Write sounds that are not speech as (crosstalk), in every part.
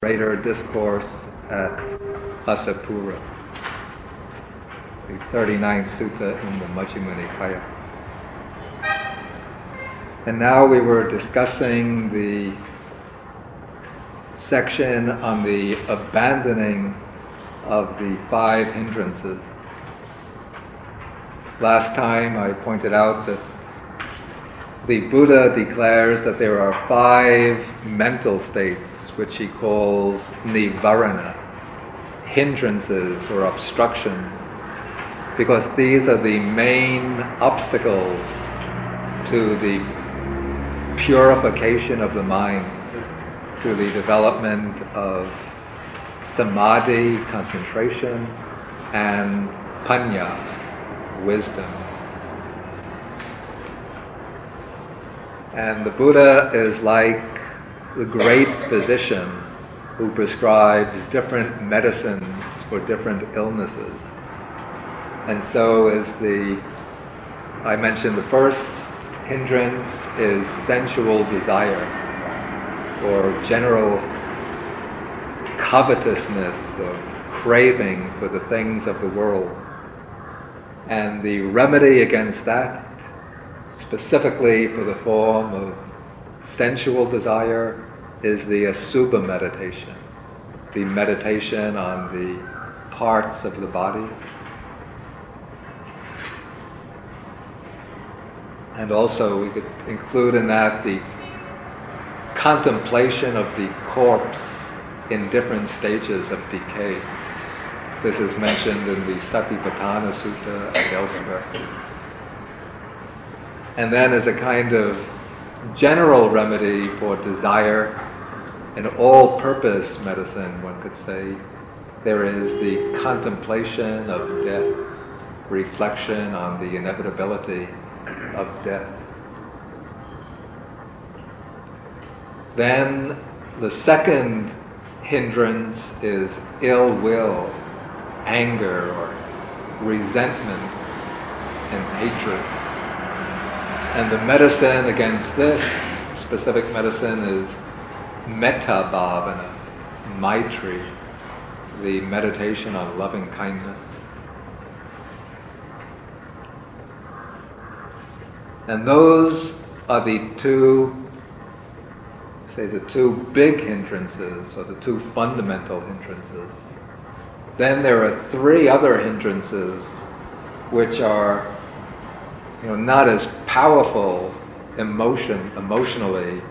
greater discourse at Assapura, the 39th sutta in the Majjhima Nikaya. And now we were discussing the section on the abandoning of the five hindrances. Last time I pointed out that the Buddha declares that there are five mental states which he calls nivarana, hindrances or obstructions, because these are the main obstacles to the purification of the mind, to the development of samadhi, concentration, and panya, wisdom. And the Buddha is like the great physician who prescribes different medicines for different illnesses. And so is the, I mentioned the first hindrance is sensual desire or general covetousness or craving for the things of the world. And the remedy against that, specifically for the form of sensual desire, is the Asubha meditation, the meditation on the parts of the body. And also, we could include in that the contemplation of the corpse in different stages of decay. This is mentioned in the Satipatthana Sutta and elsewhere. And then, as a kind of general remedy for desire an all-purpose medicine, one could say. There is the contemplation of death, reflection on the inevitability of death. Then the second hindrance is ill will, anger, or resentment and hatred. And the medicine against this specific medicine is metta bhavana, maitri, the meditation on loving kindness. And those are the two, say, the two big hindrances, or the two fundamental hindrances. Then there are three other hindrances which are, you know, not as powerful emotion, emotionally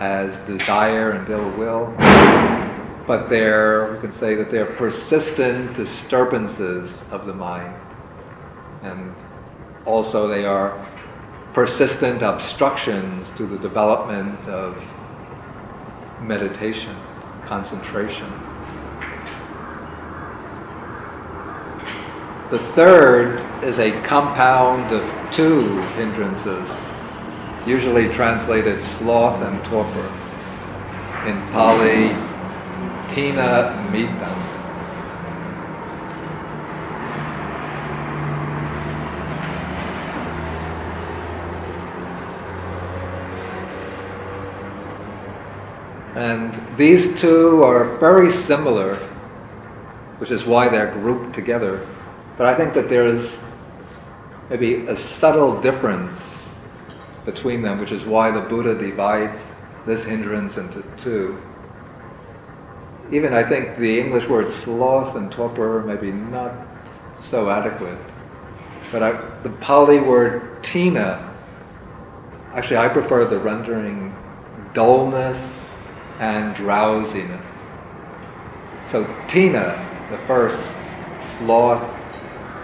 as desire and ill will, but they're, we can say that they're persistent disturbances of the mind. And also they are persistent obstructions to the development of meditation, concentration. The third is a compound of two hindrances usually translated sloth and torpor. In Pali, Thina. And these two are very similar, which is why they're grouped together. But I think that there's maybe a subtle difference between them, which is why the Buddha divides this hindrance into two. Even I think the English word sloth and torpor may be not so adequate. But I, the Pali word thina, actually I prefer the rendering dullness and drowsiness. So thina, the first, sloth,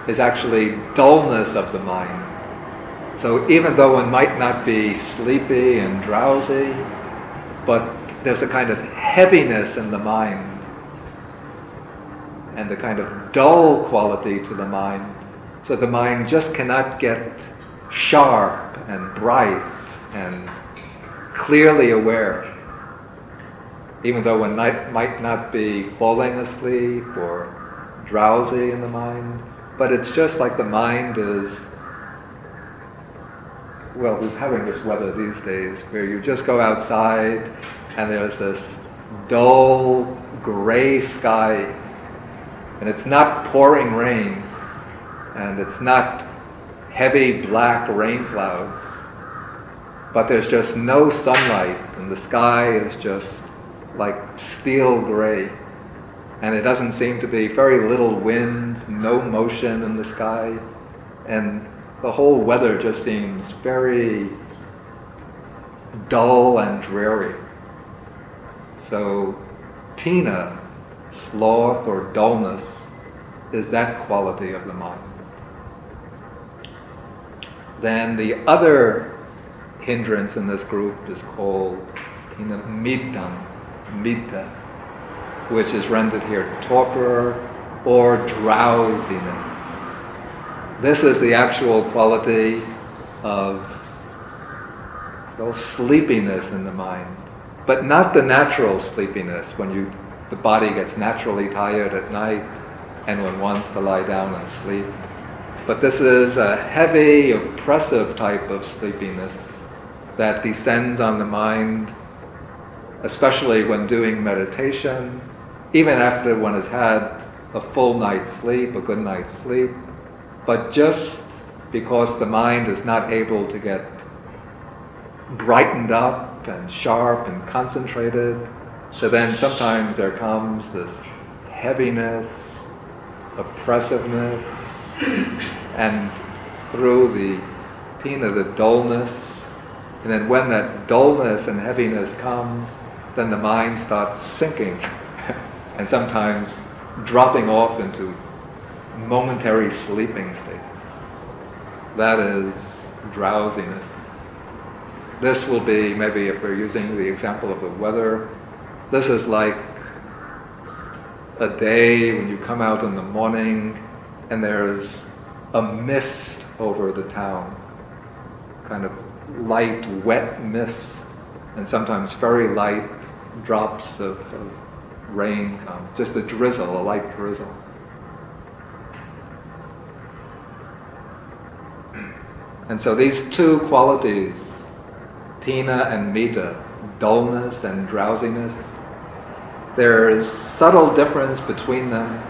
is actually dullness of the mind. So even though one might not be sleepy and drowsy, but there's a kind of heaviness in the mind and a kind of dull quality to the mind. So the mind just cannot get sharp and bright and clearly aware. Even though one might, might not be falling asleep or drowsy in the mind, but it's just like the mind is well, we're having this weather these days where you just go outside and there's this dull gray sky, and it's not pouring rain, and it's not heavy black rain clouds, but there's just no sunlight, and the sky is just like steel gray. And it doesn't seem to be very little wind, no motion in the sky, and the whole weather just seems very dull and dreary. So, thina, sloth or dullness, is that quality of the mind. Then the other hindrance in this group is called tina middham, middha, which is rendered here torpor or drowsiness. This is the actual quality of sleepiness in the mind, but not the natural sleepiness when you the body gets naturally tired at night and one wants to lie down and sleep. But this is a heavy, oppressive type of sleepiness that descends on the mind, especially when doing meditation, even after one has had a full night's sleep, a good night's sleep, but just because the mind is not able to get brightened up and sharp and concentrated, so then sometimes there comes this heaviness, oppressiveness, and through the thina, the dullness, and then when that dullness and heaviness comes, then the mind starts sinking (laughs) and sometimes dropping off into momentary sleeping states. That is drowsiness. This will be, maybe if we're using the example of the weather, this is like a day when you come out in the morning and there's a mist over the town, kind of light, wet mist, and sometimes very light drops of, of rain come, just a drizzle, a light drizzle. And so these two qualities, thina and middha, dullness and drowsiness, there's subtle difference between them,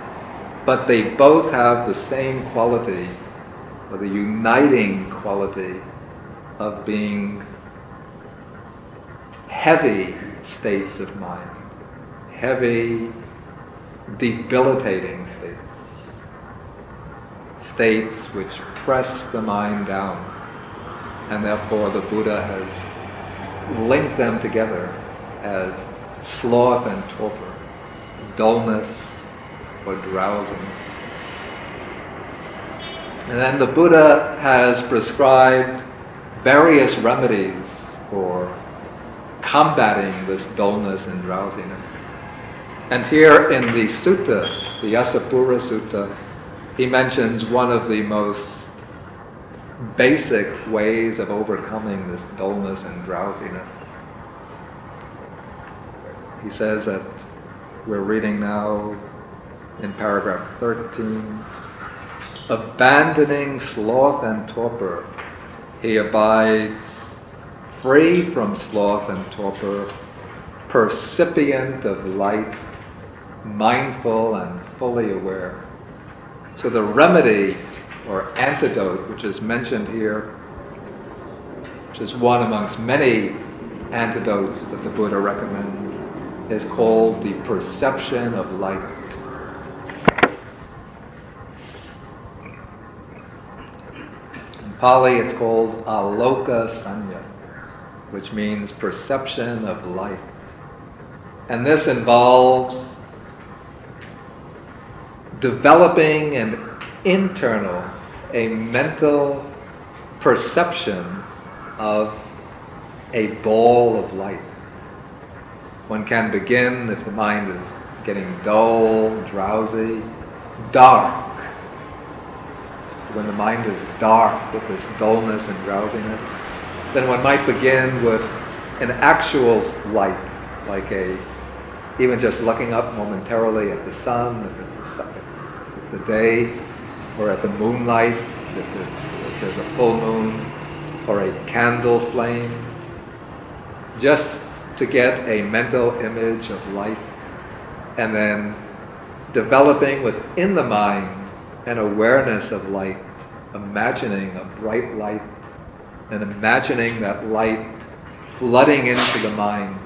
but they both have the same quality, or the uniting quality of being heavy states of mind, heavy, debilitating states states which press the mind down. And therefore the Buddha has linked them together as sloth and torpor, dullness or drowsiness. And then the Buddha has prescribed various remedies for combating this dullness and drowsiness. And here in the sutta, the Assapura Sutta, he mentions one of the most basic ways of overcoming this dullness and drowsiness. He says that we're reading now in paragraph 13 abandoning sloth and torpor, he abides free from sloth and torpor, percipient of light, mindful and fully aware. So the remedy or antidote, which is mentioned here, which is one amongst many antidotes that the Buddha recommends, is called the perception of light. In Pali, it's called aloka sanya, which means perception of light. And this involves developing an internal, a mental perception of a ball of light. One can begin if the mind is getting dull, drowsy, dark. When the mind is dark with this dullness and drowsiness, then one might begin with an actual light, like a even just looking up momentarily at the sun, if it's the, if it's the day, or at the moonlight, if, if there's a full moon, or a candle flame. Just to get a mental image of light and then developing within the mind an awareness of light, imagining a bright light and imagining that light flooding into the mind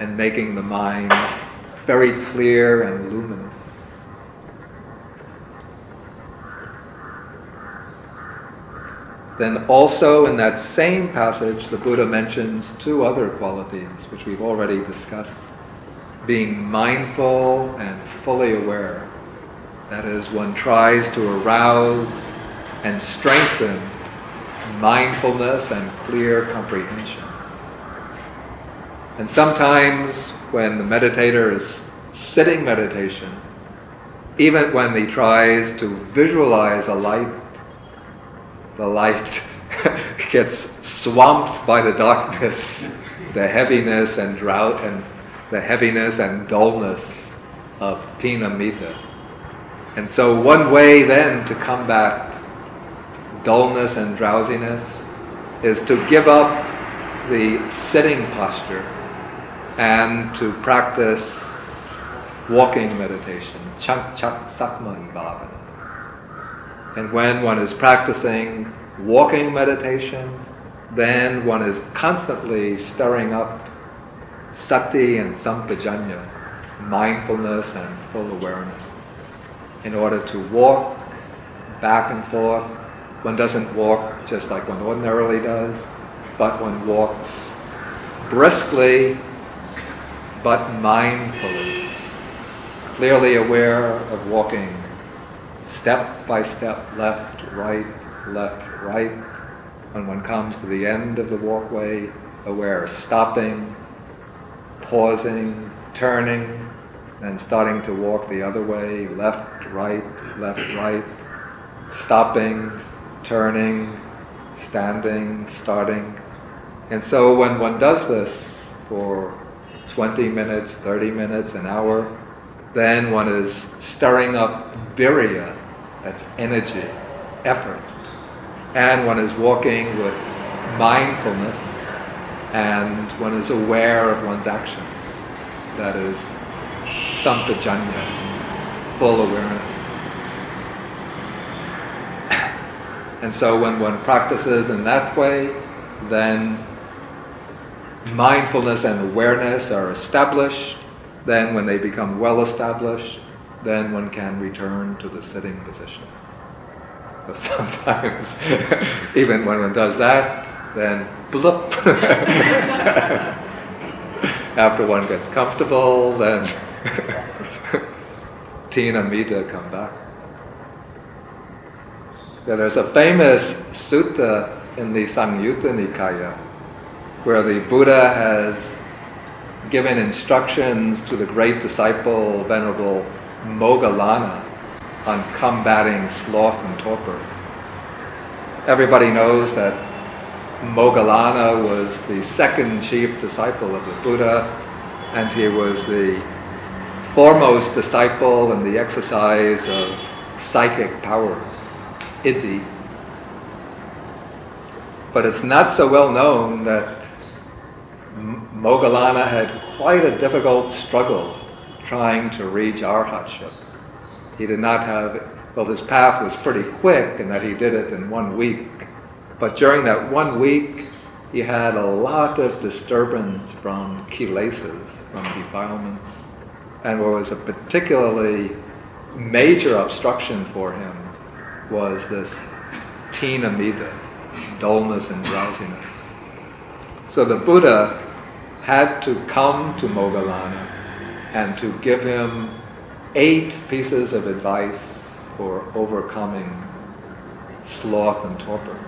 and making the mind very clear and luminous. Then also in that same passage, the Buddha mentions two other qualities, which we've already discussed. Being mindful and fully aware. That is, one tries to arouse and strengthen mindfulness and clear comprehension. And sometimes when the meditator is sitting meditation, even when he tries to visualize a light, the light (laughs) gets swamped by the darkness, the heaviness and drought and the heaviness and dullness of Thina Middha. And so one way then to combat dullness and drowsiness is to give up the sitting posture and to practice walking meditation, chak chak sakman bhavana. And when one is practicing walking meditation, then one is constantly stirring up sati and sampajanya, mindfulness and full awareness. In order to walk back and forth, one doesn't walk just like one ordinarily does, but one walks briskly but mindfully, clearly aware of walking step by step, left, right, left, right. When one comes to the end of the walkway, aware of stopping, pausing, turning, and starting to walk the other way, left, right, left, right, stopping, turning, standing, starting. And so when one does this for 20 minutes, 30 minutes, an hour, then one is stirring up virya, that's energy, effort. And one is walking with mindfulness and one is aware of one's actions. That is sampajanya, full awareness. (coughs) And so when one practices in that way, then mindfulness and awareness are established. Then when they become well established, then one can return to the sitting position. But (laughs) sometimes, (laughs) even when one does that, then bloop. (laughs) After one gets comfortable, then Thina Middha come back. There's a famous sutta in the Samyutta Nikaya where the Buddha has given instructions to the great disciple, Venerable Moggallana, on combating sloth and torpor. Everybody knows that Moggallana was the second chief disciple of the Buddha, and he was the foremost disciple in the exercise of psychic powers, iddhi. But it's not so well known that Moggallana had quite a difficult struggle trying to reach arhatship. He did not have, well, his path was pretty quick in that he did it in one week. But during that one week, he had a lot of disturbance from kilesas, from defilements. And what was a particularly major obstruction for him was this thina middha, dullness and drowsiness. So the Buddha had to come to Moggallana and to give him eight pieces of advice for overcoming sloth and torpor.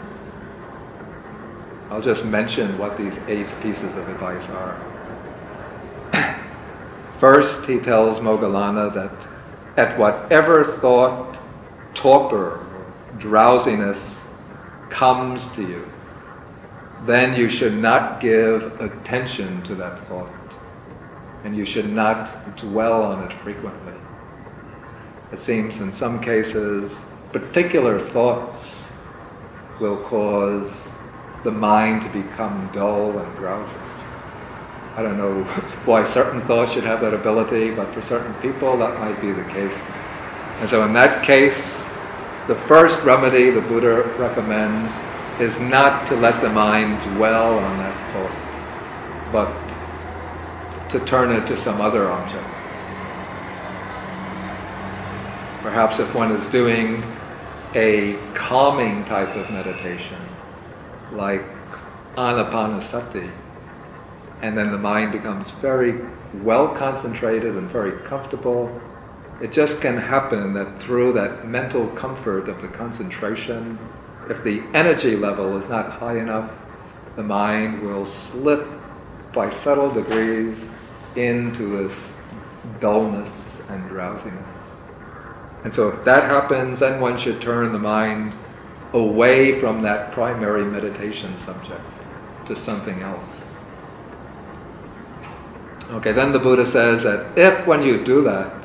I'll just mention what these eight pieces of advice are. (clears throat) First, he tells Moggallana that at whatever thought, torpor, drowsiness comes to you, then you should not give attention to that thought. And you should not dwell on it frequently. It seems in some cases, particular thoughts will cause the mind to become dull and drowsy. I don't know (laughs) why certain thoughts should have that ability, but for certain people that might be the case. And so in that case, the first remedy the Buddha recommends is not to let the mind dwell on that thought, but to turn it to some other object. Perhaps if one is doing a calming type of meditation, like anapanasati, and then the mind becomes very well concentrated and very comfortable. It just can happen that through that mental comfort of the concentration, if the energy level is not high enough, the mind will slip by subtle degrees into this dullness and drowsiness. And so if that happens, then one should turn the mind away from that primary meditation subject to something else. Okay, then the Buddha says that if when you do that,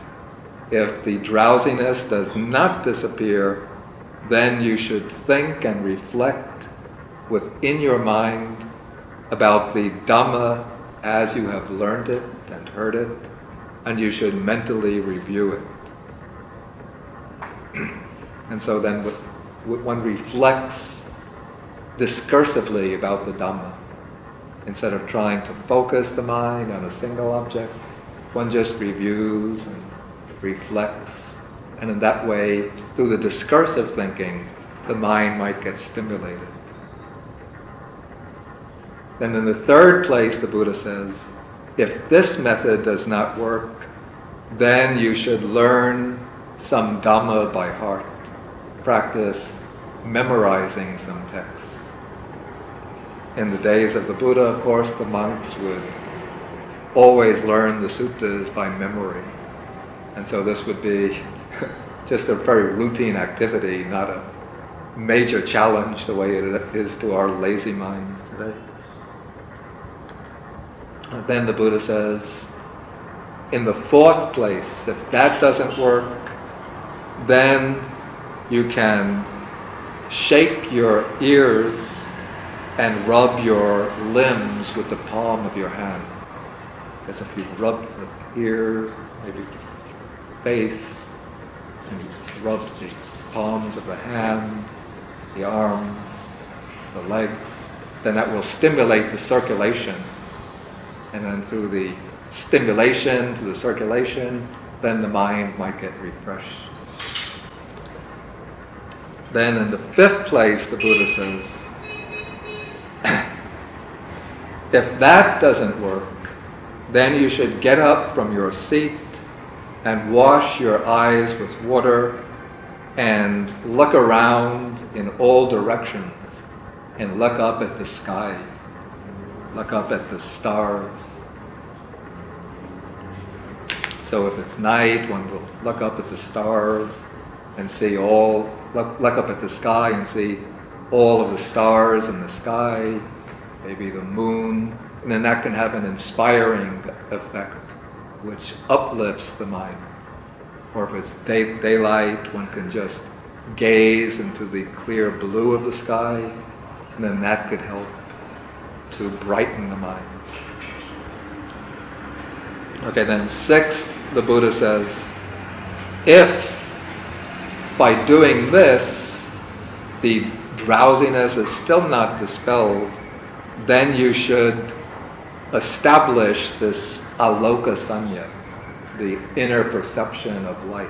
if the drowsiness does not disappear, then you should think and reflect within your mind about the Dhamma as you have learned it heard it, and you should mentally review it. (clears throat) and so then one reflects discursively about the Dhamma. Instead of trying to focus the mind on a single object, one just reviews and reflects. And in that way, through the discursive thinking, the mind might get stimulated. Then in the third place, the Buddha says, if this method does not work, then you should learn some Dhamma by heart. Practice memorizing some texts. In the days of the Buddha, of course, the monks would always learn the suttas by memory. And so this would be (laughs) just a very routine activity, not a major challenge the way it is to our lazy minds today. Then the Buddha says, in the fourth place, if that doesn't work, then you can shake your ears and rub your limbs with the palm of your hand. As if you rub the ears, maybe the face, and rub the palms of the hand, the arms, the legs, then that will stimulate the circulation. And then through the stimulation to the circulation, then the mind might get refreshed. Then in the fifth place, the Buddha says, (clears throat) if that doesn't work, then you should get up from your seat and wash your eyes with water and look around in all directions and look up at the sky, look up at the stars. So if it's night, one will look up at the stars and see all look, look up at the sky and see all of the stars in the sky, maybe the moon, and then that can have an inspiring effect which uplifts the mind. Or if it's day, daylight, one can just gaze into the clear blue of the sky, and then that could help to brighten the mind. Okay, then sixth, the Buddha says, if by doing this, the drowsiness is still not dispelled, then you should establish this aloka sanya, the inner perception of light.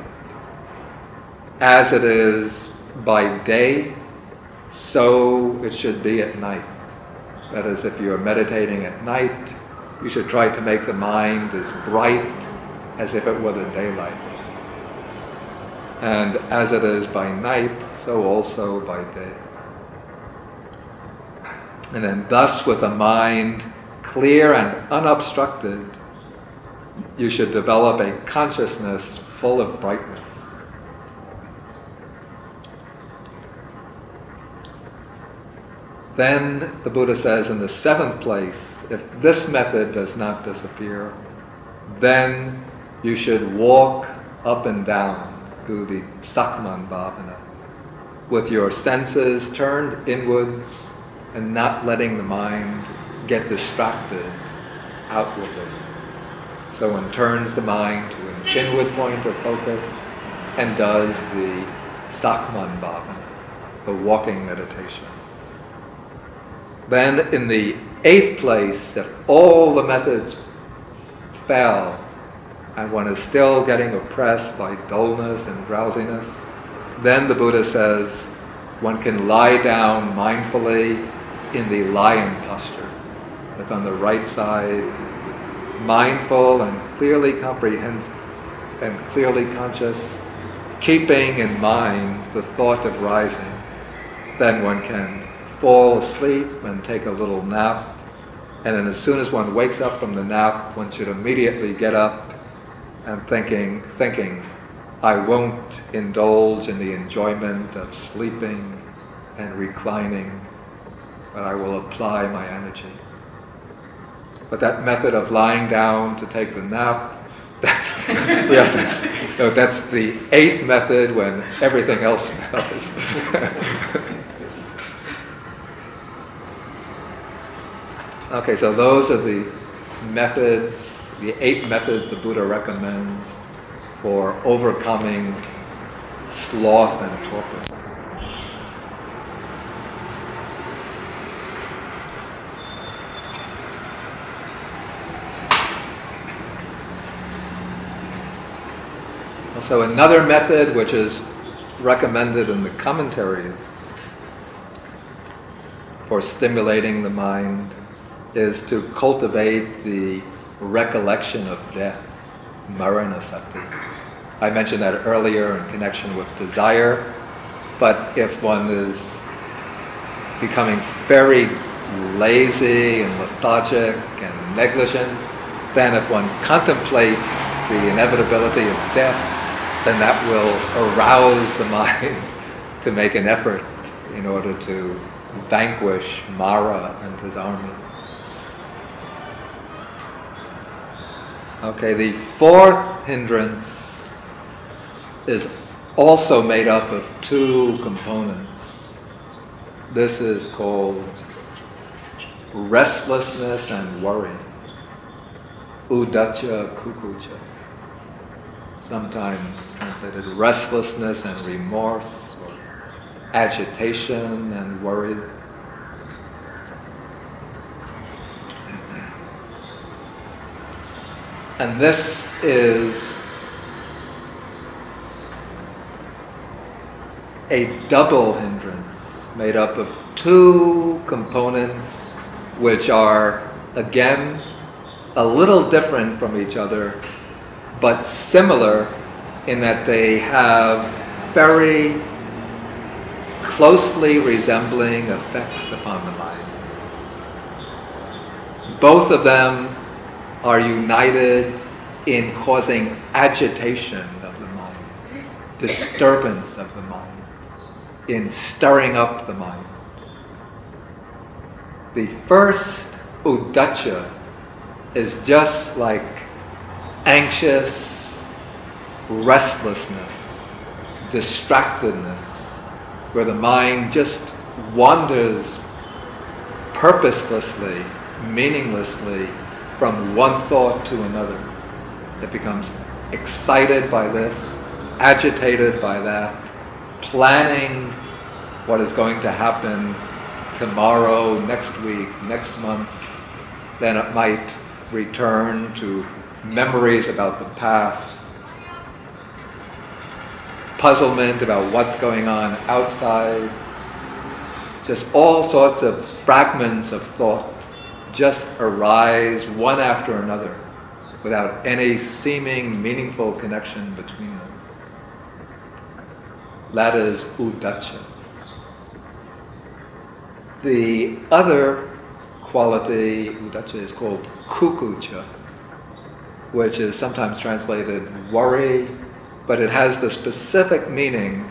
As it is by day, so it should be at night. That is, if you are meditating at night, you should try to make the mind as bright as if it were the daylight. And as it is by night, so also by day. And then, thus, with a mind clear and unobstructed, you should develop a consciousness full of brightness. Then the Buddha says in the seventh place, if this method does not disappear, then you should walk up and down through the Sakkhammana Bhavana with your senses turned inwards and not letting the mind get distracted outwardly. So one turns the mind to an inward point of focus and does the Sakman Bhavana, the walking meditation. Then in the eighth place, if all the methods fail and one is still getting oppressed by dullness and drowsiness, then the Buddha says one can lie down mindfully in the lion posture. That's on the right side, mindful and clearly comprehensive and clearly conscious, keeping in mind the thought of rising. Then one can fall asleep and take a little nap. And then as soon as one wakes up from the nap, one should immediately get up and thinking, thinking, I won't indulge in the enjoyment of sleeping and reclining, but I will apply my energy. But that method of lying down to take the nap, (laughs) that's, yeah, no, that's the eighth method when everything else fails. (laughs) okay, so those are the methods, the eight methods the Buddha recommends for overcoming sloth and torpor. So another method which is recommended in the commentaries for stimulating the mind is to cultivate the recollection of death, maranasati. I mentioned that earlier in connection with desire, but if one is becoming very lazy and lethargic and negligent, then if one contemplates the inevitability of death, then that will arouse the (laughs) mind to make an effort in order to vanquish Mara and his army. Okay, the fourth hindrance is also made up of two components. This is called restlessness and worry. Uddhacca kukucca sometimes translated restlessness and remorse, or agitation and worry. And this is a double hindrance made up of two components which are, again, a little different from each other but similar in that they have very closely resembling effects upon the mind. Both of them are united in causing agitation of the mind, disturbance of the mind, in stirring up the mind. The first uddhacca is just like anxious, restlessness, distractedness, where the mind just wanders purposelessly, meaninglessly from one thought to another. It becomes excited by this, agitated by that, planning what is going to happen tomorrow, next week, next month. Then it might return to memories about the past, puzzlement about what's going on outside, just all sorts of fragments of thought just arise one after another without any seeming meaningful connection between them. That is uddhacca. The other quality, uddhacca, is called kukucca which is sometimes translated worry, but it has the specific meaning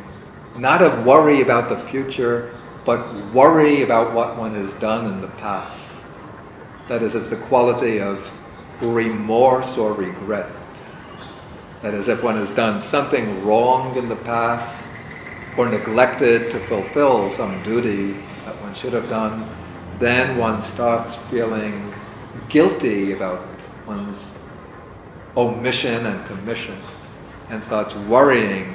not of worry about the future, but worry about what one has done in the past. That is, it's the quality of remorse or regret. That is, if one has done something wrong in the past or neglected to fulfill some duty that one should have done, then one starts feeling guilty about one's omission and commission, and starts worrying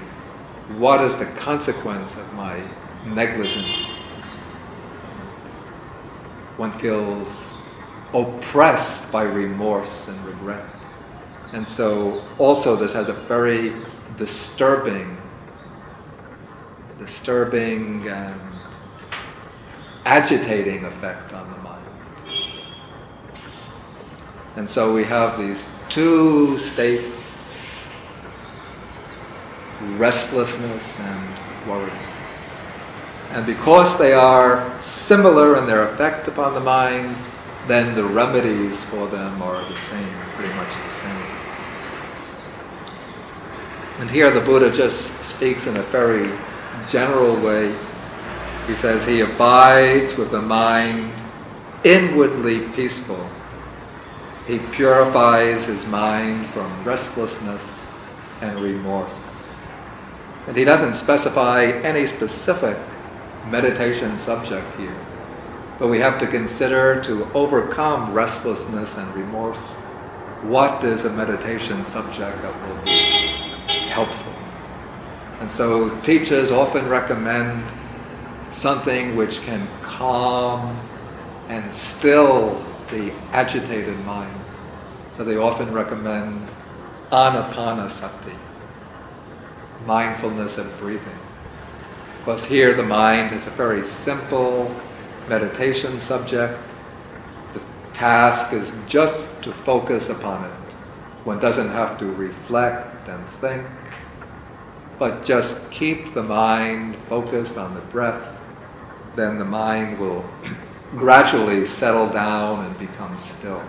what is the consequence of my negligence. One feels oppressed by remorse and regret. And so also this has a very disturbing, disturbing and agitating effect on the mind. And so we have these two states, restlessness and worry. And because they are similar in their effect upon the mind, then the remedies for them are the same, pretty much the same. And here the Buddha just speaks in a very general way. He says he abides with the mind inwardly peaceful. He purifies his mind from restlessness and remorse. And he doesn't specify any specific meditation subject here. But we have to consider to overcome restlessness and remorse, what is a meditation subject that will be helpful. And so teachers often recommend something which can calm and still the agitated mind. So they often recommend anapanasati, mindfulness of breathing. Because here the mind is a very simple meditation subject. The task is just to focus upon it. One doesn't have to reflect and think but just keep the mind focused on the breath, then the mind will gradually settle down and become still.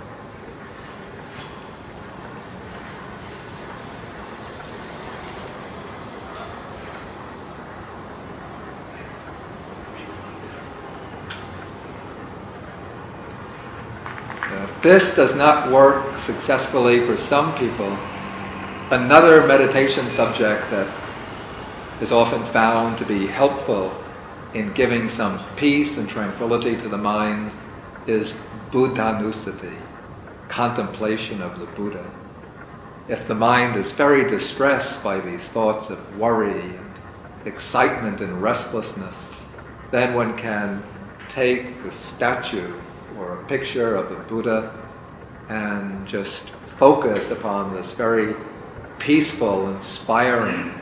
This does not work successfully for some people, another meditation subject that is often found to be helpful in giving some peace and tranquility to the mind is Buddhanusati, contemplation of the Buddha. If the mind is very distressed by these thoughts of worry and excitement and restlessness, then one can take the statue or a picture of the Buddha and just focus upon this very peaceful, inspiring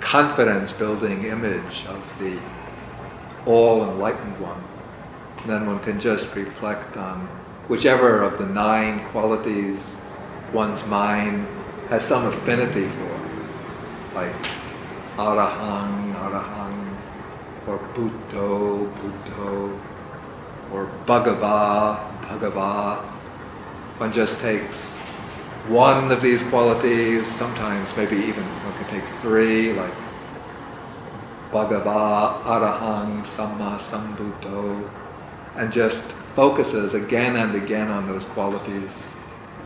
confidence building image of the all enlightened one. And then one can just reflect on whichever of the nine qualities one's mind has some affinity for, like arahang, arahang, or buddho, buddho, or bhagava, bhagava. One just takes one of these qualities, sometimes maybe even one could take three, like Bhagava, Arahang, Samma, Sambuddho, and just focuses again and again on those qualities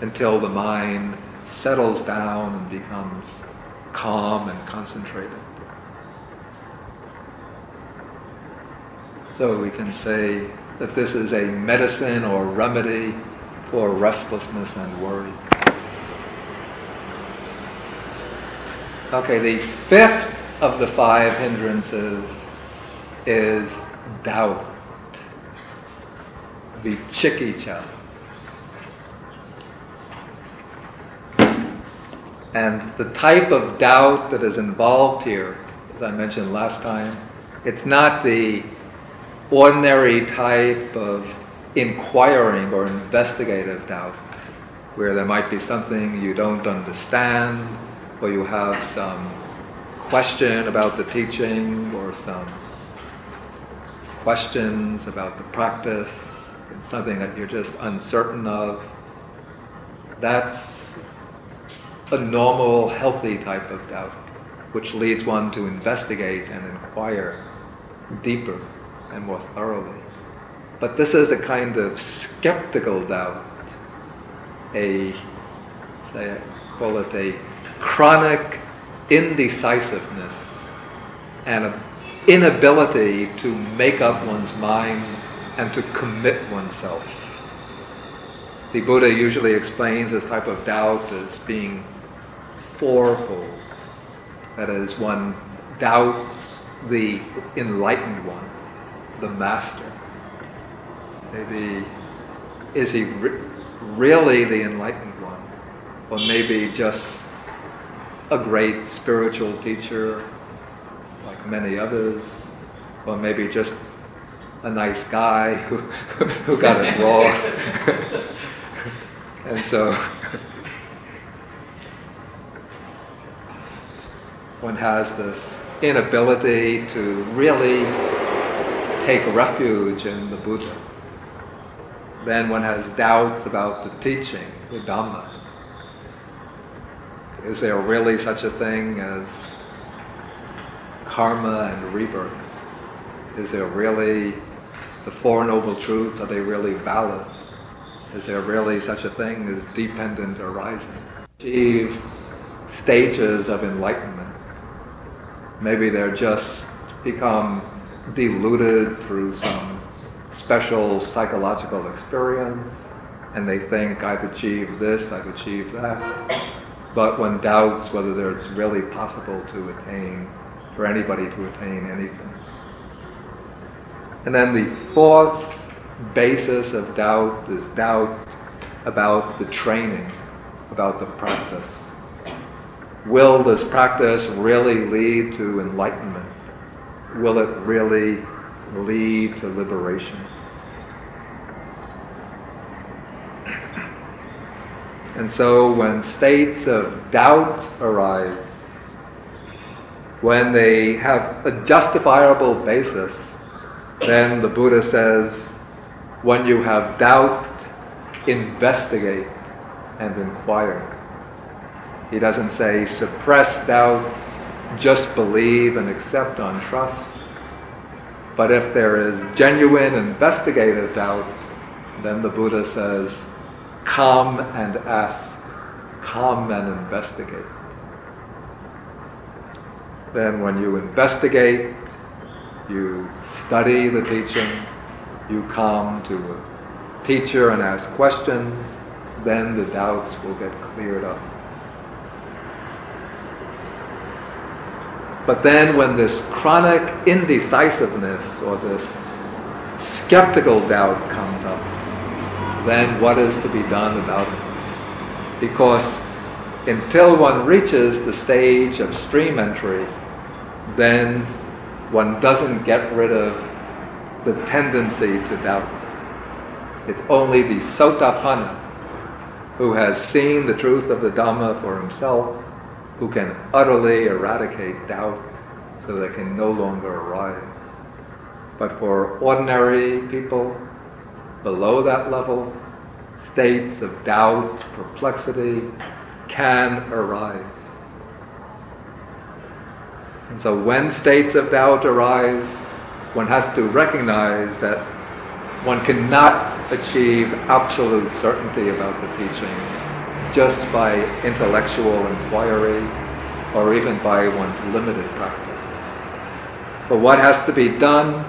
until the mind settles down and becomes calm and concentrated. So we can say that this is a medicine or remedy for restlessness and worry. Okay, the fifth of the five hindrances is doubt, vicikiccha. And the type of doubt that is involved here, as I mentioned last time, it's not the ordinary type of inquiring or investigative doubt, where there might be something you don't understand or you have some question about the teaching or some questions about the practice, something that you're just uncertain of, that's a normal, healthy type of doubt, which leads one to investigate and inquire deeper and more thoroughly. But this is a kind of skeptical doubt, a, say, I call it a chronic indecisiveness and an inability to make up one's mind and to commit oneself. the Buddha usually explains this type of doubt as being fourfold. That is, one doubts the enlightened one, the master. Maybe, is he re- really the enlightened one? Or maybe just a great spiritual teacher like many others? Or maybe just a nice guy who, who got it wrong? (laughs) and so (laughs) one has this inability to really take refuge in the Buddha. Then one has doubts about the teaching, the Dhamma. Is there really such a thing as karma and rebirth? Is there really the Four Noble Truths? Are they really valid? Is there really such a thing as dependent arising? Achieve stages of enlightenment Maybe they're just become deluded through some special psychological experience and they think I've achieved this, I've achieved that. But one doubts whether it's really possible to attain, for anybody to attain anything. And then the fourth basis of doubt is doubt about the training, about the practice will this practice really lead to enlightenment? Will it really lead to liberation? And so when states of doubt arise, when they have a justifiable basis, then the Buddha says, when you have doubt, investigate and inquire. He doesn't say suppress doubt, just believe and accept on trust. But if there is genuine investigative doubt, then the Buddha says, come and ask, come and investigate. Then when you investigate, you study the teaching, you come to a teacher and ask questions, then the doubts will get cleared up. But then when this chronic indecisiveness or this skeptical doubt comes up, then what is to be done about it? Because until one reaches the stage of stream entry, then one doesn't get rid of the tendency to doubt. It's only the Sotapanna who has seen the truth of the Dhamma for himself who can utterly eradicate doubt so that can no longer arise. But for ordinary people below that level, states of doubt, perplexity can arise. And so when states of doubt arise, one has to recognize that one cannot achieve absolute certainty about the teachings just by intellectual inquiry or even by one's limited practice. But what has to be done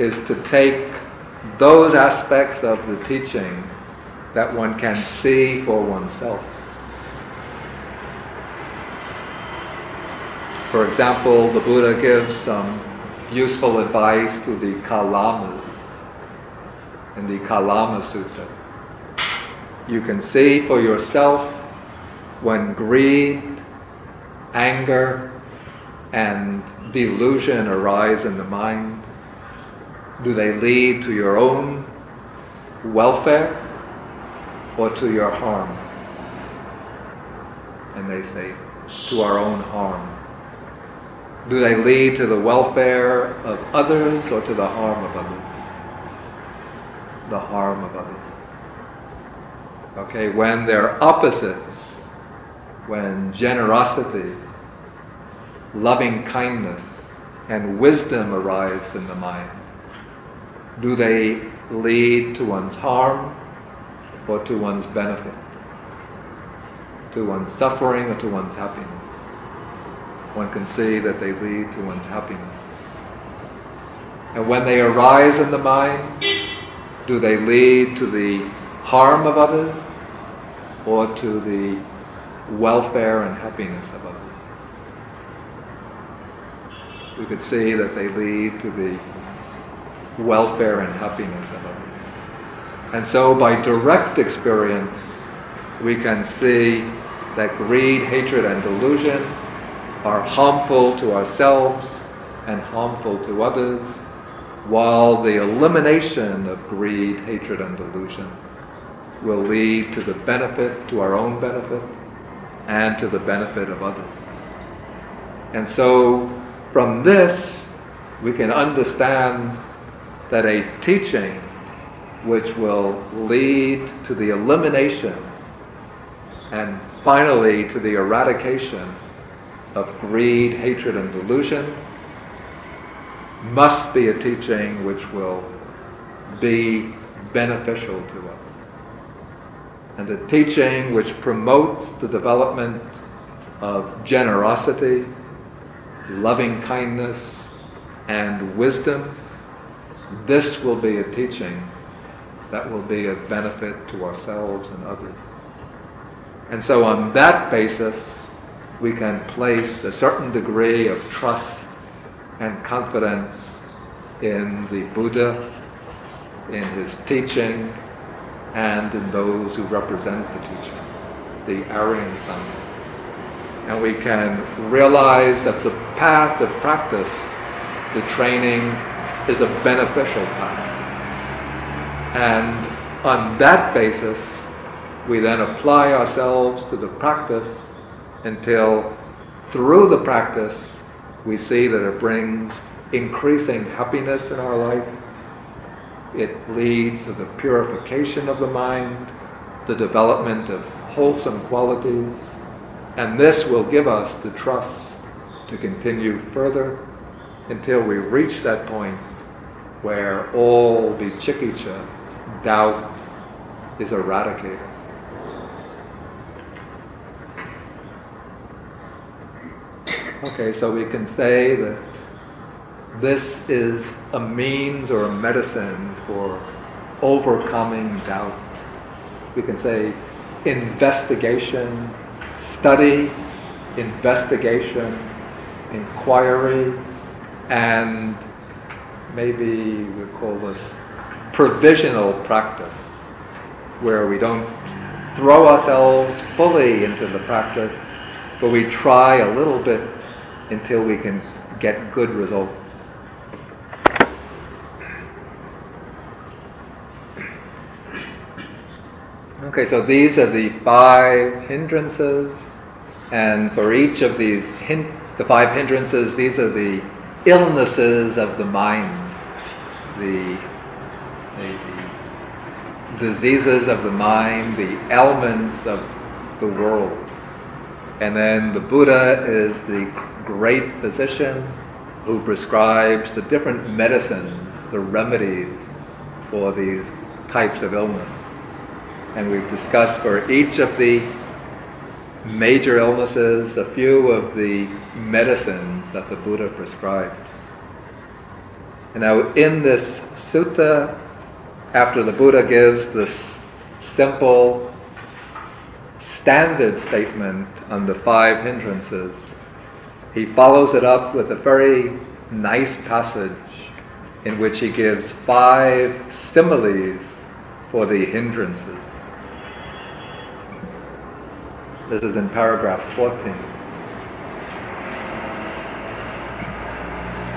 is to take those aspects of the teaching that one can see for oneself. For example, the Buddha gives some useful advice to the Kalamas in the Kalama Sutta you can see for yourself when greed, anger, and delusion arise in the mind, do they lead to your own welfare or to your harm? And they say, to our own harm. Do they lead to the welfare of others or to the harm of others? The harm of others. Okay, when they're opposites, when generosity, loving kindness, and wisdom arise in the mind, do they lead to one's harm or to one's benefit? To one's suffering or to one's happiness? One can see that they lead to one's happiness. And when they arise in the mind, do they lead to the harm of others or to the welfare and happiness of others. We could see that they lead to the welfare and happiness of others. And so by direct experience, we can see that greed, hatred, and delusion are harmful to ourselves and harmful to others, while the elimination of greed, hatred, and delusion will lead to the benefit, to our own benefit, and to the benefit of others. And so, from this, we can understand that a teaching which will lead to the elimination and finally to the eradication of greed, hatred, and delusion must be a teaching which will be beneficial to us. And a teaching which promotes the development of generosity, loving kindness, and wisdom, this will be a teaching that will be of benefit to ourselves and others. And so on that basis, we can place a certain degree of trust and confidence in the Buddha, in his teaching, and in those who represent the teaching, the Aryan Sangha. And we can realize that the path of practice, the training, is a beneficial path. And on that basis, we then apply ourselves to the practice until through the practice we see that it brings increasing happiness in our life. It leads to the purification of the mind, the development of wholesome qualities, and this will give us the trust to continue further until we reach that point where all vicikiccha, doubt, is eradicated. Okay, so we can say that this is a means or a medicine for overcoming doubt. We can say investigation, study, investigation, inquiry, and maybe we call this provisional practice, where we don't throw ourselves fully into the practice, but we try a little bit until we can get good results. Okay, so these are the five hindrances, and for each of these hin- the five hindrances, these are the illnesses of the mind, the, the, the diseases of the mind, the ailments of the world. And then the Buddha is the great physician who prescribes the different medicines, the remedies for these types of illness. And we've discussed for each of the major illnesses a few of the medicines that the Buddha prescribes. And now in this sutta, after the Buddha gives this simple standard statement on the five hindrances, he follows it up with a very nice passage in which he gives five similes for the hindrances. This is in paragraph 14.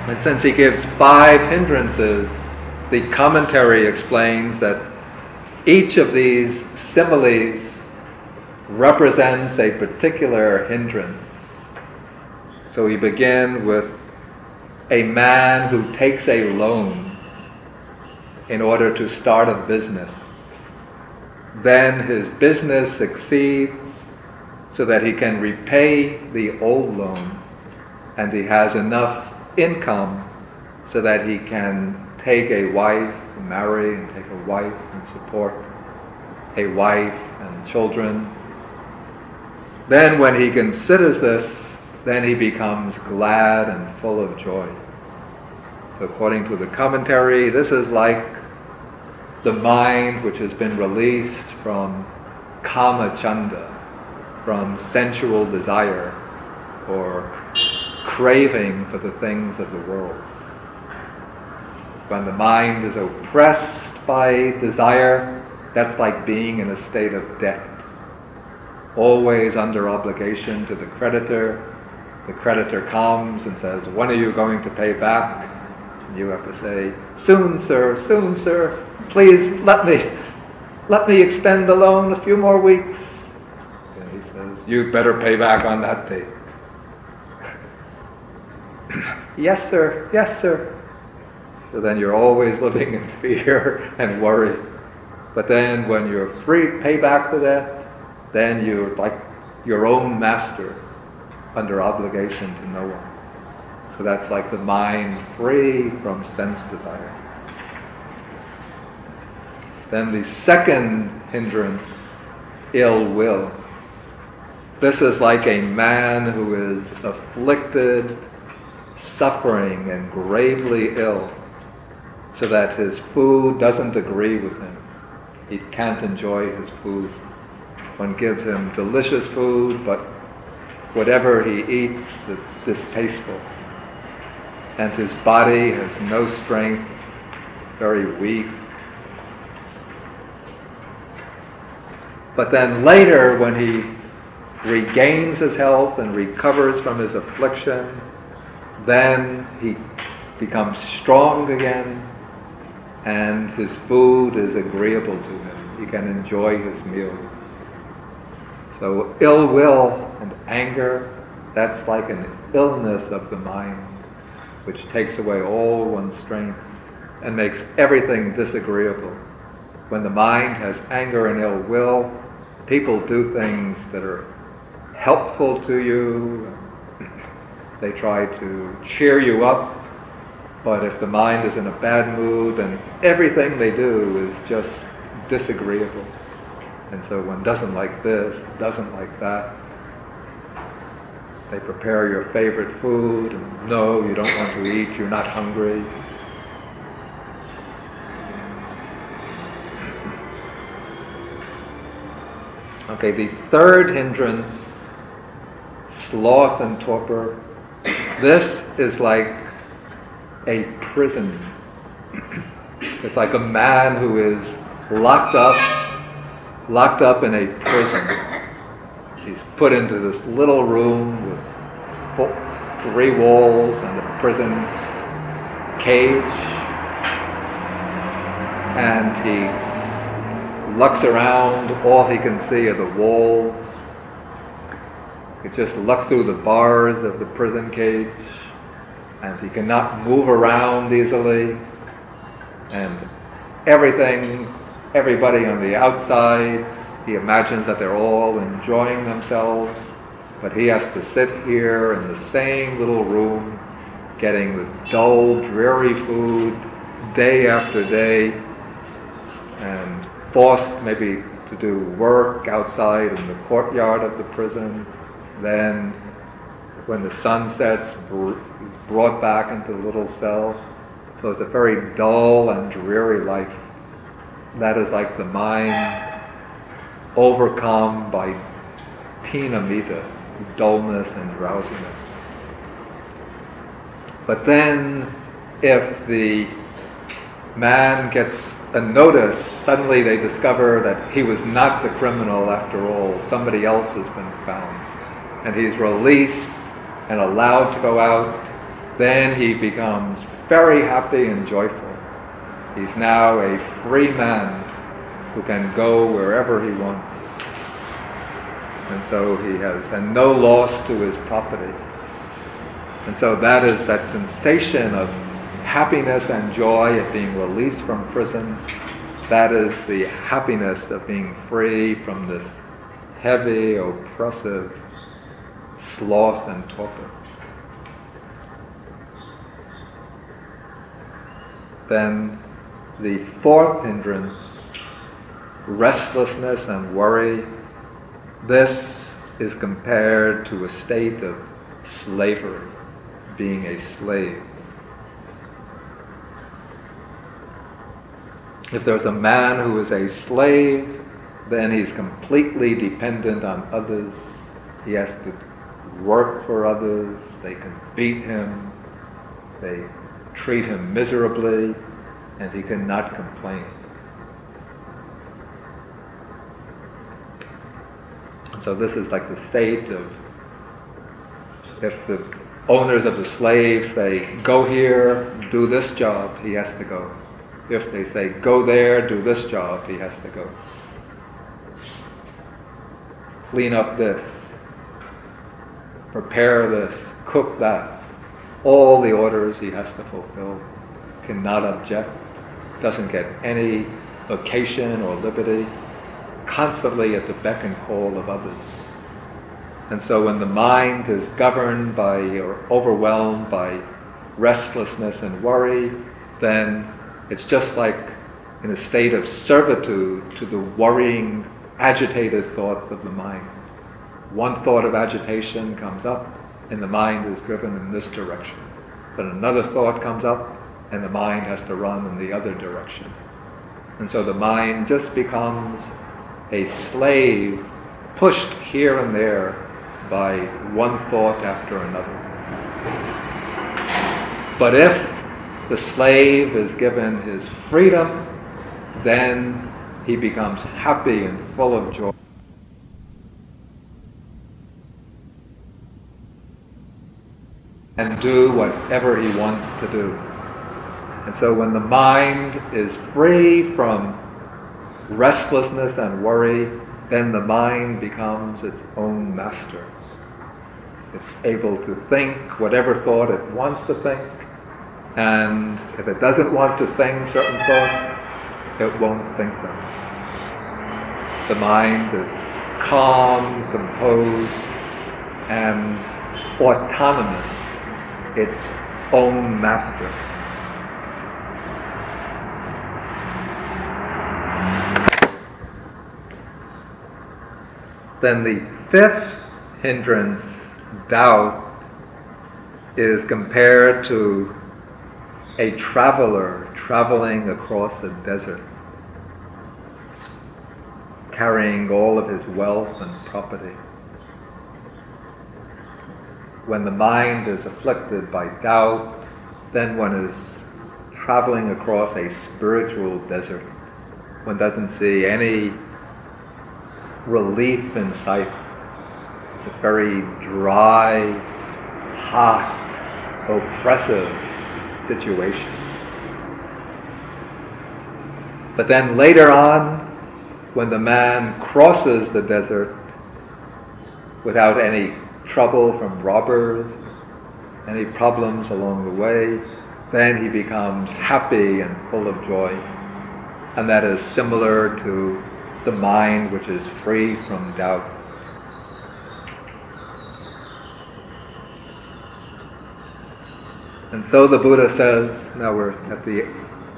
And since he gives five hindrances, the commentary explains that each of these similes represents a particular hindrance. So we begin with a man who takes a loan in order to start a business. Then his business succeeds so that he can repay the old loan and he has enough income so that he can take a wife, marry and take a wife and support a wife and children. Then when he considers this, then he becomes glad and full of joy. According to the commentary, this is like the mind which has been released from kama chanda, from sensual desire or craving for the things of the world. When the mind is oppressed by desire, that's like being in a state of debt. Always under obligation to the creditor. The creditor comes and says, when are you going to pay back? And you have to say, soon, sir, soon, sir. Please let me, let me extend the loan a few more weeks. And he says, you better pay back on that date. (clears throat) yes, sir, yes, sir. So then you're always living in fear and worry. But then when you're free, pay back for that, then you're like your own master under obligation to no one. So that's like the mind free from sense desire. Then the second hindrance, ill will. This is like a man who is afflicted, suffering, and gravely ill, so that his food doesn't agree with him. He can't enjoy his food. One gives him delicious food, but whatever he eats, it's distasteful. And his body has no strength, very weak. But then later, when he regains his health and recovers from his affliction, then he becomes strong again and his food is agreeable to him. He can enjoy his meal. So ill will and anger, that's like an illness of the mind, which takes away all one's strength and makes everything disagreeable. When the mind has anger and ill will, people do things that are helpful to you. They try to cheer you up. But if the mind is in a bad mood, then everything they do is just disagreeable. And so one doesn't like this, doesn't like that. They prepare your favorite food, and no, you don't want to eat, you're not hungry. Okay, the third hindrance, sloth and torpor. This is like a prison. It's like a man who is locked up, locked up in a prison. He's put into this little room with three walls and a prison cage, and he looks around. All he can see are the walls. He just looks through the bars of the prison cage and he cannot move around easily, and everything, everybody on the outside, he imagines that they're all enjoying themselves, but he has to sit here in the same little room, getting the dull, dreary food day after day, and forced maybe to do work outside in the courtyard of the prison, then when the sun sets, brought back into the little cell. So it's a very dull and dreary life. That is like the mind overcome by thina middha, dullness and drowsiness. But then, if the man gets a notice, suddenly they discover that he was not the criminal after all. Somebody else has been found. And he's released and allowed to go out then he becomes very happy and joyful. He's now a free man who can go wherever he wants. And so he has and no loss to his property. And so that is that sensation of happiness and joy at being released from prison. That is the happiness of being free from this heavy, oppressive sloth and torpor. Then the fourth hindrance, restlessness and worry, this is compared to a state of slavery, being a slave. If there's a man who is a slave, then he's completely dependent on others. He has to work for others. They can beat him. They treat him miserably, and he cannot complain. So this is like the state of if the owners of the slaves say, go here, do this job, he has to go. If they say, go there, do this job, he has to go. Clean up this, prepare this, cook that. All the orders he has to fulfill. Cannot object, doesn't get any vacation or liberty, constantly at the beck and call of others. And so when the mind is governed by or overwhelmed by restlessness and worry, then it's just like in a state of servitude to the worrying, agitated thoughts of the mind. One thought of agitation comes up, and the mind is driven in this direction. But another thought comes up, and the mind has to run in the other direction. And so the mind just becomes a slave pushed here and there by one thought after another. But if the slave is given his freedom, then he becomes happy and full of joy. And do whatever he wants to do. And so when the mind is free from restlessness and worry, then the mind becomes its own master. It's able to think whatever thought it wants to think, and if it doesn't want to think certain thoughts, it won't think them. The mind is calm, composed, and autonomous, its own master. Then the fifth hindrance doubt is compared to a traveler traveling across a desert, carrying all of his wealth and property. When the mind is afflicted by doubt, then one is traveling across a spiritual desert. One doesn't see any relief in sight It's a very dry, hot, oppressive situation. But then later on, when the man crosses the desert without any trouble from robbers, any problems along the way, then he becomes happy and full of joy. And that is similar to the mind which is free from doubt. And so the Buddha says, now we're at the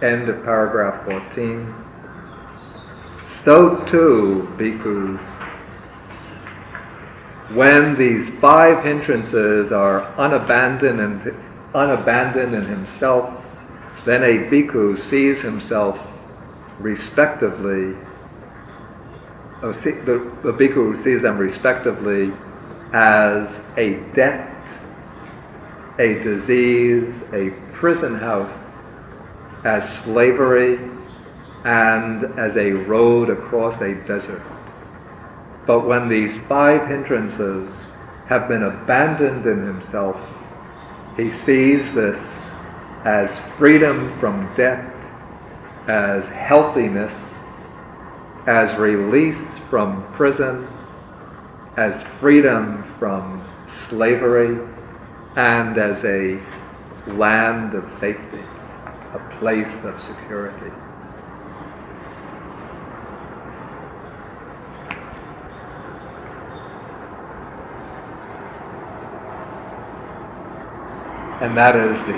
end of paragraph 14. So too, bhikkhus, when these five hindrances are unabandoned and unabandoned in himself, then a bhikkhu sees himself respectively, oh, see, the, the bhikkhu sees them respectively as a debt a disease, a prison house, as slavery, and as a road across a desert. But when these five hindrances have been abandoned in himself, he sees this as freedom from debt, as healthiness, as release from prison, as freedom from slavery, and as a land of safety, a place of security. And that is the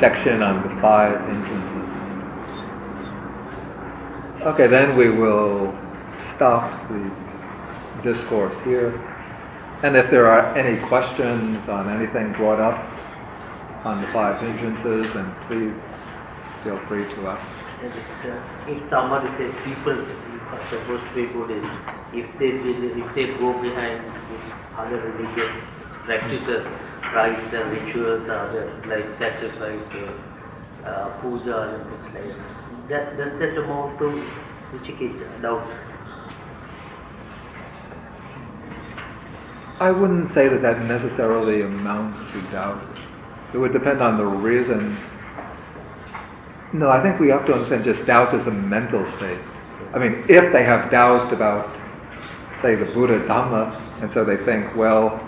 section on the five hindrances. Okay, then we will stop the discourse here. And if there are any questions on anything brought up on the five hindrances, then please feel free to ask. if someone says people are supposed to be Buddhist, if they if they go behind other religious practices, rites and rituals, are others like sacrifices, uh, puja and things like that, does that amount to vicikiccha, doubt? I wouldn't say that that necessarily amounts to doubt. It would depend on the reason. No, I think we have to understand just doubt is a mental state. I mean, if they have doubt about, say, the Buddha Dhamma, and so they think, well,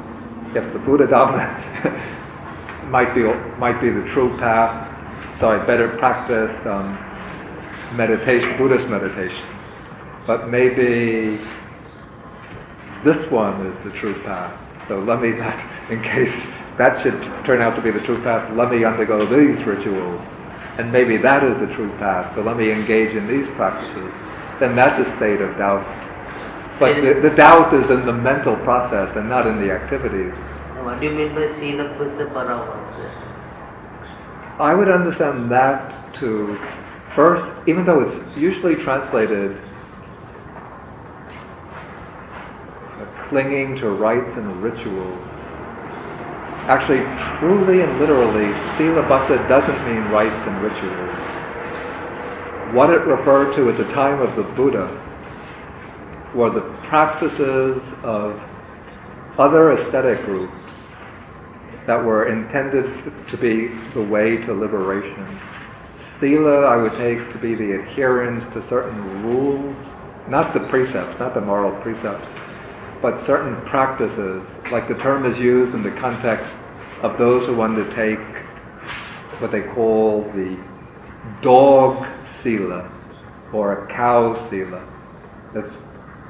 if the Buddha Dhamma (laughs) might be might be the true path, so I better practice um, meditation, Buddhist meditation. But maybe this one is the true path. So let me, (laughs) in case that should turn out to be the true path, let me undergo these rituals. And maybe that is the true path, so let me engage in these practices. Then that's a state of doubt. But the, the doubt is in the mental process and not in the activities. What do you mean by Sila Bhatta Paramasa? I would understand that to first, even though it's usually translated uh, clinging to rites and rituals, Actually, truly and literally, Sila Bhatta doesn't mean rites and rituals. What it referred to at the time of the Buddha were the practices of other aesthetic groups that were intended to be the way to liberation. Sila, I would take to be the adherence to certain rules, not the precepts, not the moral precepts, but certain practices, like the term is used in the context of those who undertake what they call the dog sila or a cow sila. That's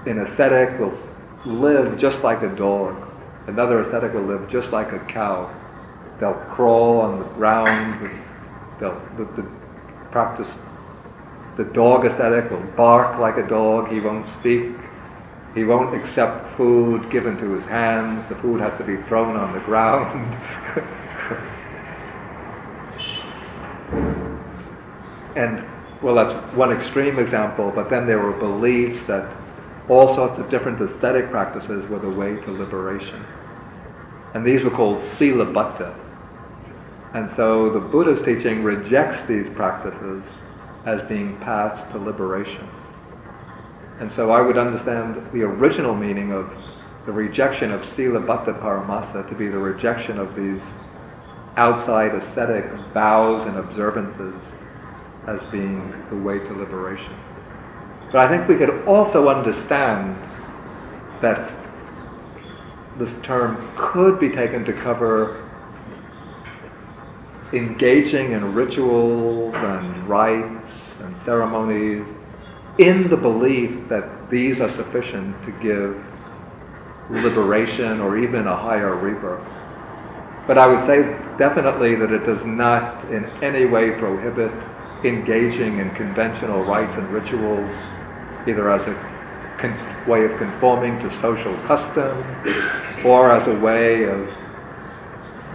an ascetic will live just like a dog. Another ascetic will live just like a cow. They'll crawl on the ground. They'll the, the practice. The dog ascetic will bark like a dog. He won't speak. He won't accept food given to his hands. The food has to be thrown on the ground. (laughs) and, well, that's one extreme example, but then there were beliefs that all sorts of different ascetic practices were the way to liberation. And these were called sila bhatta. And so the Buddha's teaching rejects these practices as being paths to liberation. And so I would understand the original meaning of the rejection of Sila Bhatta Paramasa to be the rejection of these outside ascetic vows and observances as being the way to liberation. But I think we could also understand that this term could be taken to cover engaging in rituals and rites and ceremonies in the belief that these are sufficient to give liberation or even a higher rebirth. But I would say definitely that it does not in any way prohibit engaging in conventional rites and rituals, either as a con- way of conforming to social custom or as a way of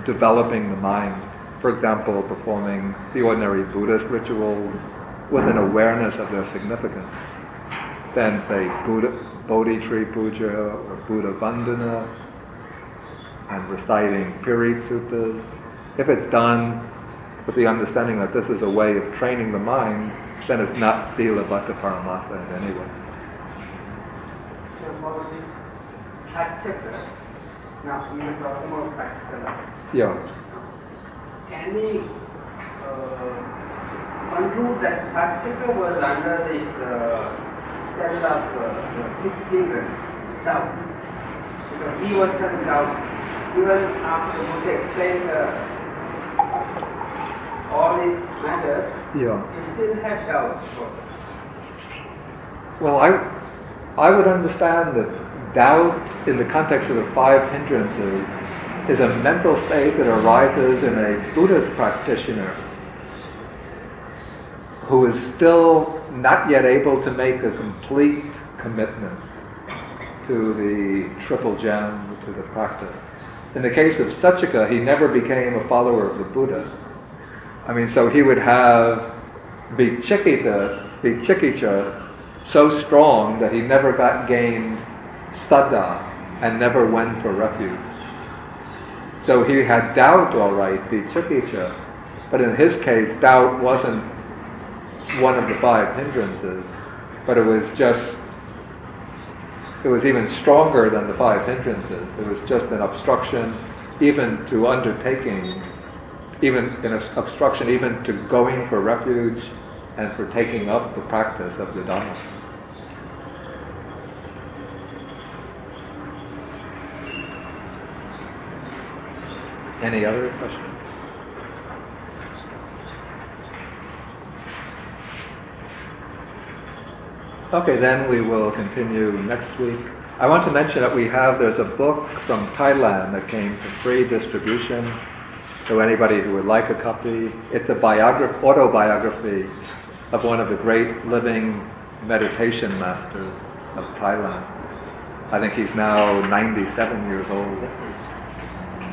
developing the mind. For example, performing the ordinary Buddhist rituals with an awareness of their significance Then, say, Buddha, Bodhi tree puja or Buddha Vandana and reciting Pirit Suttas. If it's done with the understanding that this is a way of training the mind, then it's not Sila Bhatta Paramasa in any way. Yeah. Can we uh, that Saccaka was under this uh, spell of uh, finger, doubt. Because he was having doubt. Even after Buddha explained uh, all these matters, Yeah. he still had doubt. Well, I, I would understand that doubt in the context of the five hindrances is a mental state that arises in a Buddhist practitioner who is still not yet able to make a complete commitment to the triple gem, to the practice. In the case of Saccaka, he never became a follower of the Buddha. I mean, so he would have Vichikita, Vicikiccha so strong that he never got gained saddha and never went for refuge. So he had doubt, all right, Vicikiccha, but in his case, doubt wasn't one of the five hindrances, but it was just, it was even stronger than the five hindrances. It was just an obstruction even to undertaking, even an obstruction even to going for refuge and for taking up the practice of the Dhamma. Any other questions? Okay, then we will continue next week. I want to mention that we have, there's a book from Thailand that came for free distribution. So anybody who would like a copy, it's a biography, autobiography of one of the great living meditation masters of Thailand. I think he's now 97 years old.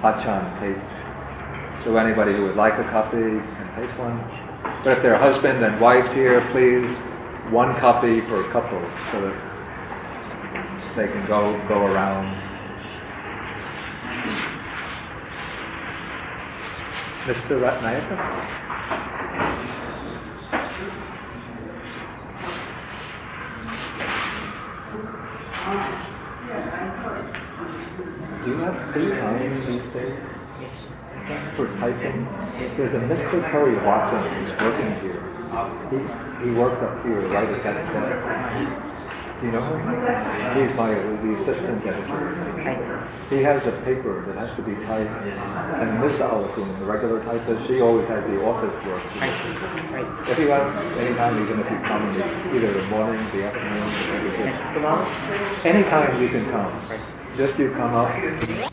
Achan Pate. So anybody who would like a copy can take one. But if there are husband and wives here, please one copy per couple so that they can go go around. Mr. Ratnayaka? Do you have free time these days? For typing? There's a Mr. Curry Watson who's working here. He, he works up here right at that desk. You know him? He's my the assistant editor. He has a paper that has to be typed, and Miss Alakun, the regular typist, she always has the office work. Right. If you have any time, even if you come in the, either the morning, the afternoon, tomorrow? anytime you can come. Just you come up.